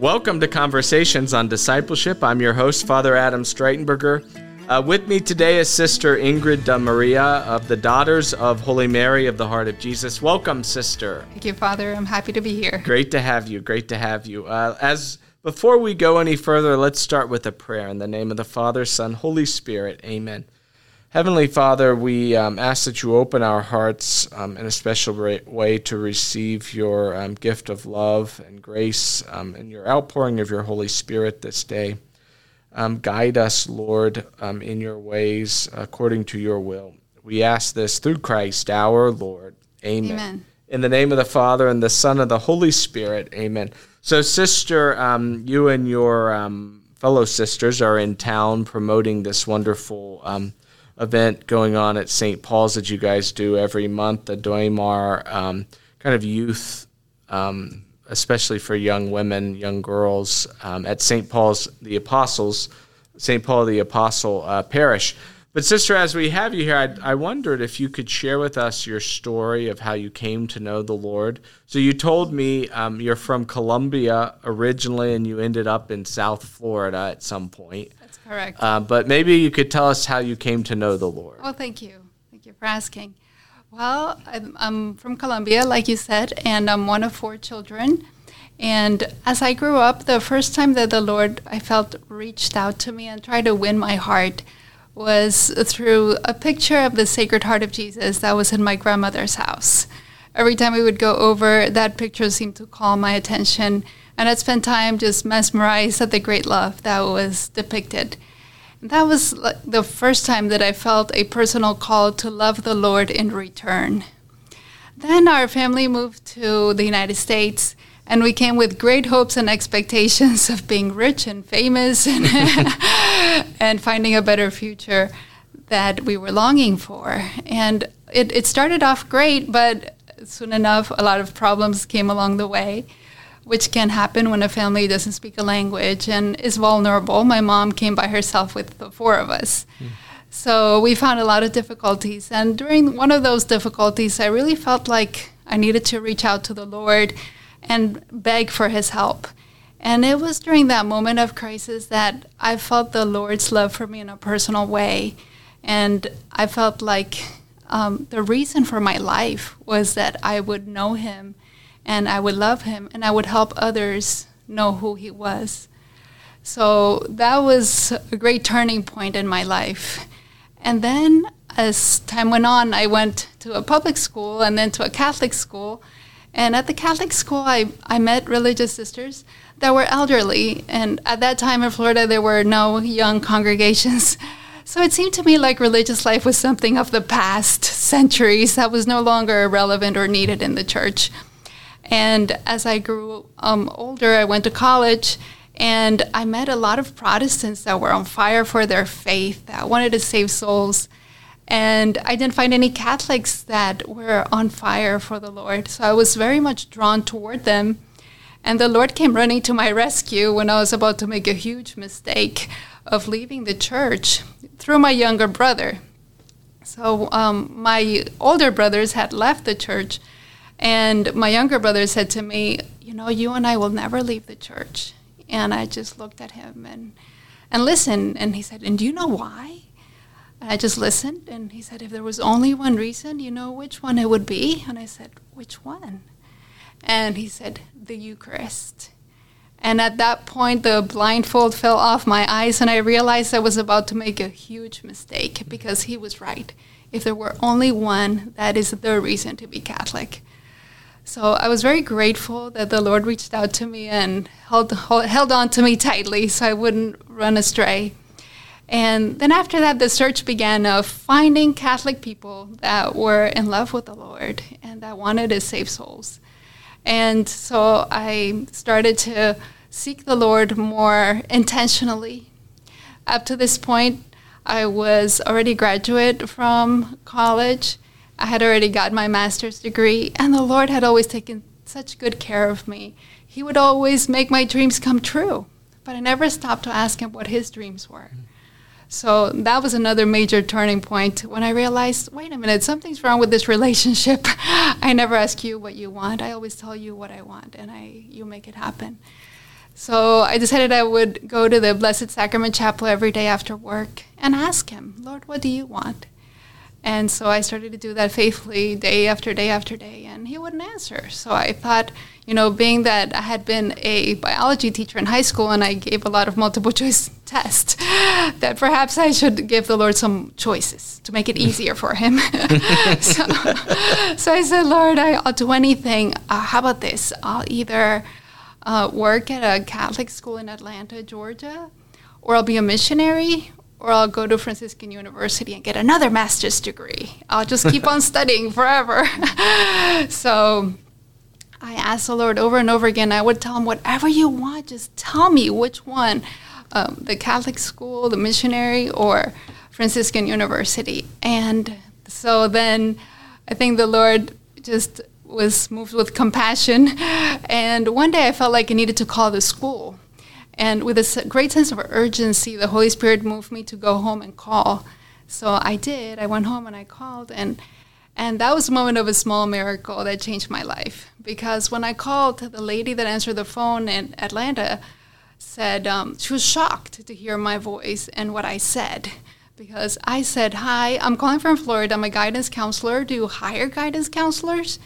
Welcome to Conversations on Discipleship. I'm your host, Father Adam Streitenberger. Uh, with me today is Sister Ingrid Da Maria of the Daughters of Holy Mary of the Heart of Jesus. Welcome, Sister. Thank you, Father. I'm happy to be here. Great to have you. Great to have you. Uh, as before we go any further, let's start with a prayer in the name of the Father, Son, Holy Spirit. Amen. Heavenly Father, we um, ask that you open our hearts um, in a special way to receive your um, gift of love and grace um, and your outpouring of your Holy Spirit this day. Um, guide us, Lord, um, in your ways according to your will. We ask this through Christ our Lord. Amen. Amen. In the name of the Father and the Son and the Holy Spirit. Amen. So, sister, you and your fellow sisters are in town promoting this wonderful event going on at St. Paul's that you guys do every month, the Doimar um, kind of youth, um, especially for young women, young girls, um, at St. Paul's the Apostles, St. Paul the Apostle uh, Parish. But, sister, as we have you here, I, I, wondered if you could share with us your story of how you came to know the Lord. So, you told me um, you're from Colombia originally and you ended up in South Florida at some point. Correct. Uh, but maybe you could tell us how you came to know the Lord. Well, thank you. Thank you for asking. Well, I'm, I'm from Colombia, like you said, and I'm one of four children. And as I grew up, the first time that the Lord I felt reached out to me and tried to win my heart was through a picture of the Sacred Heart of Jesus that was in my grandmother's house. Every time we would go over, that picture seemed to call my attention and I'd spend time just mesmerized at the great love that was depicted. And that was the first time that I felt a personal call to love the Lord in return. Then our family moved to the United States, and we came with great hopes and expectations of being rich and famous and, and finding a better future that we were longing for. And it, it started off great, but soon enough, a lot of problems came along the way which can happen when a family doesn't speak a language and is vulnerable. My mom came by herself with the four of us. Mm. So we found a lot of difficulties. And during one of those difficulties, I really felt like I needed to reach out to the Lord and beg for his help. And it was during that moment of crisis that I felt the Lord's love for me in a personal way. And I felt like um, the reason for my life was that I would know him and I would love him and I would help others know who he was. So that was a great turning point in my life. And then as time went on, I went to a public school and then to a Catholic school. And at the Catholic school, I, I met religious sisters that were elderly. And at that time in Florida, there were no young congregations. So it seemed to me like religious life was something of the past centuries that was no longer relevant or needed in the church. And as I grew um, older, I went to college and I met a lot of Protestants that were on fire for their faith, that wanted to save souls. And I didn't find any Catholics that were on fire for the Lord. So I was very much drawn toward them. And the Lord came running to my rescue when I was about to make a huge mistake of leaving the church through my younger brother. So um, my older brothers had left the church and my younger brother said to me, You know, you and I will never leave the church. And I just looked at him and, and listened. And he said, And do you know why? And I just listened. And he said, If there was only one reason, you know which one it would be? And I said, Which one? And he said, The Eucharist. And at that point, the blindfold fell off my eyes, and I realized I was about to make a huge mistake because he was right. If there were only one, that is the reason to be Catholic. So I was very grateful that the Lord reached out to me and held, held on to me tightly so I wouldn't run astray. And then after that, the search began of finding Catholic people that were in love with the Lord and that wanted to save souls. And so I started to seek the Lord more intentionally. Up to this point, I was already graduate from college I had already got my master's degree, and the Lord had always taken such good care of me. He would always make my dreams come true, but I never stopped to ask Him what His dreams were. So that was another major turning point when I realized wait a minute, something's wrong with this relationship. I never ask you what you want, I always tell you what I want, and I, you make it happen. So I decided I would go to the Blessed Sacrament Chapel every day after work and ask Him, Lord, what do you want? And so I started to do that faithfully day after day after day, and He wouldn't answer. So I thought, you know, being that I had been a biology teacher in high school and I gave a lot of multiple choice tests, that perhaps I should give the Lord some choices to make it easier for Him. so, so, I said, Lord, I, will do anything. Uh, how about this? I'll either uh, work at a Catholic school in Atlanta, Georgia, or I'll be a missionary, or I'll go to Franciscan University and get another master's degree. I'll just keep on studying forever. so I asked the Lord over and over again. I would tell him, whatever you want, just tell me which one um, the Catholic school, the missionary, or Franciscan University. And so then I think the Lord just was moved with compassion. And one day I felt like I needed to call the school. And with a great sense of urgency, the Holy Spirit moved me to go home and call. So I did. I went home and I called. And, and that was a moment of a small miracle that changed my life. Because when I called, the lady that answered the phone in Atlanta said um, she was shocked to hear my voice and what I said because I said, Hi, I'm calling from Florida. I'm a guidance counselor. Do you hire guidance counselors?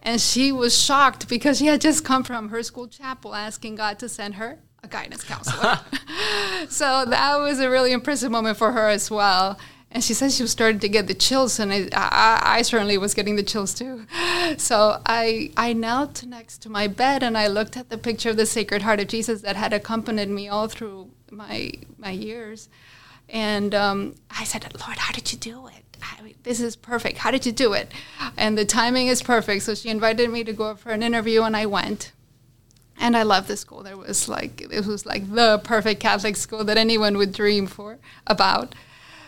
And she was shocked because she had just come from her school chapel asking God to send her a guidance counselor. so that was a really impressive moment for her as well. And she said she was starting to get the chills, and I, I, I, certainly was getting the chills too. So I, I knelt next to my bed and I looked at the picture of the Sacred Heart of Jesus that had accompanied me all through my, my years. And um, I said, Lord, how did you do it? this is perfect. How did you do it? And the timing is perfect. So she invited me to go for an interview, and I went. And I loved the school. There was like it was like the perfect Catholic school that anyone would dream for about.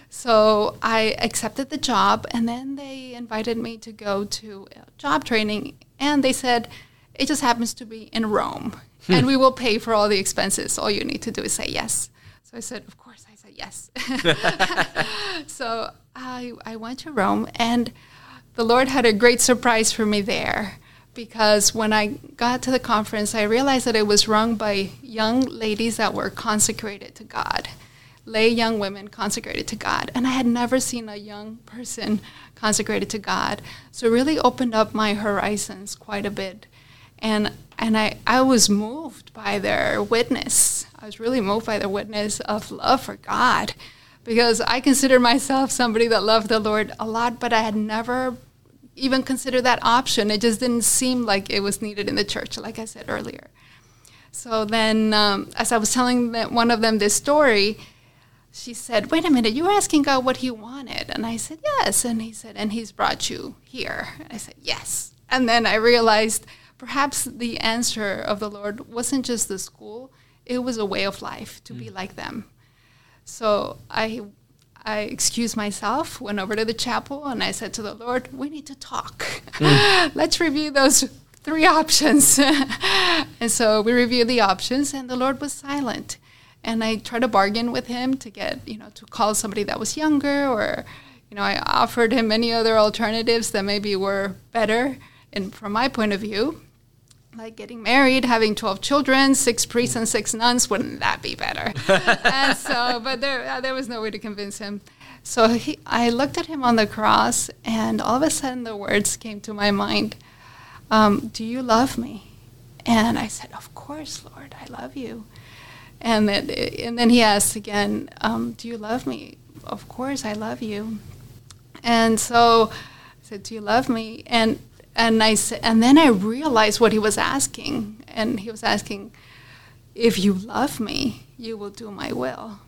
So I accepted the job, and then they invited me to go to job training, and they said it just happens to be in Rome, hmm. and we will pay for all the expenses. All you need to do is say yes. So I said, of course. I said yes. so I, I went to Rome, and the Lord had a great surprise for me there because when I got to the conference, I realized that it was run by young ladies that were consecrated to God, lay young women consecrated to God. And I had never seen a young person consecrated to God. So it really opened up my horizons quite a bit. And, and I, I was moved by their witness. I was really moved by their witness of love for God because I consider myself somebody that loved the Lord a lot, but I had never even consider that option. It just didn't seem like it was needed in the church, like I said earlier. So then, um, as I was telling one of them this story, she said, Wait a minute, you were asking God what He wanted. And I said, Yes. And he said, And He's brought you here. And I said, Yes. And then I realized perhaps the answer of the Lord wasn't just the school, it was a way of life to mm. be like them. So I I excused myself, went over to the chapel, and I said to the Lord, "We need to talk. Mm. Let's review those three options." and so we reviewed the options, and the Lord was silent. And I tried to bargain with him to get, you know, to call somebody that was younger, or, you know, I offered him many other alternatives that maybe were better, and from my point of view like getting married, having 12 children, six priests and six nuns, wouldn't that be better? and so, but there, uh, there was no way to convince him. So he, I looked at him on the cross, and all of a sudden the words came to my mind um, Do you love me? And I said, Of course, Lord, I love you. And then, and then he asked again, um, Do you love me? Of course, I love you. And so I said, Do you love me? And and I and then I realized what he was asking, and he was asking, "If you love me, you will do my will,"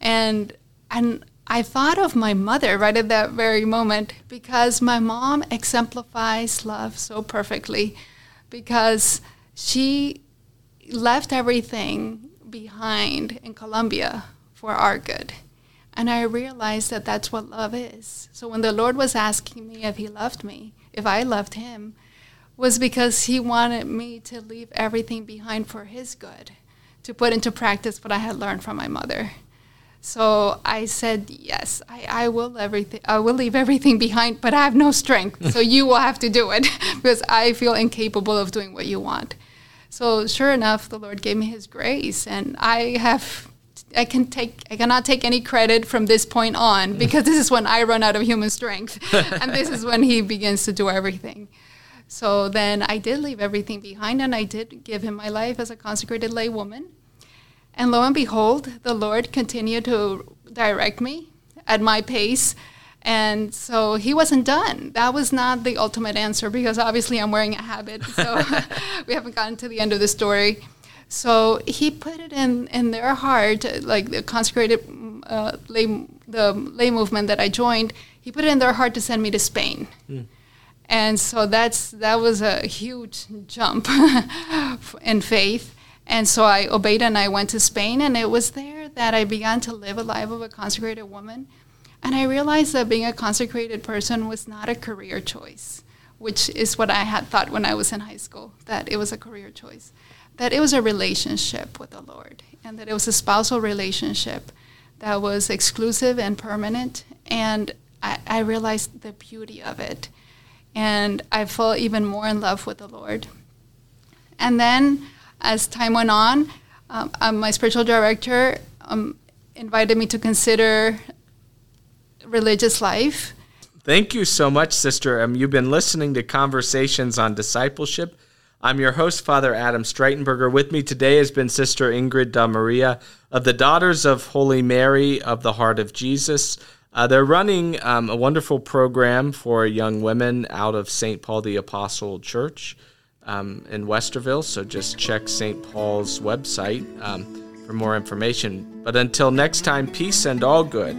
and and I thought of my mother right at that very moment because my mom exemplifies love so perfectly, because she left everything behind in Colombia for our good. And I realized that that's what love is. So when the Lord was asking me if He loved me, if I loved him, was because he wanted me to leave everything behind for his good, to put into practice what I had learned from my mother. So I said, yes, I, I will everything. I will leave everything behind, but I have no strength. so you will have to do it because I feel incapable of doing what you want. So sure enough, the Lord gave me His grace, and I have. I can take I cannot take any credit from this point on mm. because this is when I run out of human strength and this is when he begins to do everything. So then I did leave everything behind and I did give him my life as a consecrated lay woman. And lo and behold, the Lord continued to direct me at my pace. And so he wasn't done. That was not the ultimate answer because obviously I'm wearing a habit. So we haven't gotten to the end of the story. So he put it in, in their heart, like the consecrated uh, lay, the lay movement that I joined, he put it in their heart to send me to Spain. Mm. And so that's that was a huge jump in faith. And so I obeyed and I went to Spain, and it was there that I began to live a life of a consecrated woman. And I realized that being a consecrated person was not a career choice, which is what I had thought when I was in high school, that it was a career choice, that it was a relationship with the Lord, and that it was a spousal relationship that was exclusive and permanent. And I, I realized the beauty of it. And I fell even more in love with the Lord. And then as time went on, um, um, my spiritual director um, invited me to consider religious life. Thank you so much, Sister. You've been listening to Conversations on Discipleship. I'm your host, Father Adam Streitenberger. With me today has been Sister Ingrid Da Maria of the Daughters of Holy Mary of the Heart of Jesus. Uh, they're running um, a wonderful program for young women out of St. Paul the Apostle Church um, in Westerville. So just check St. Paul's website um, for more information. But until next time, peace and all good.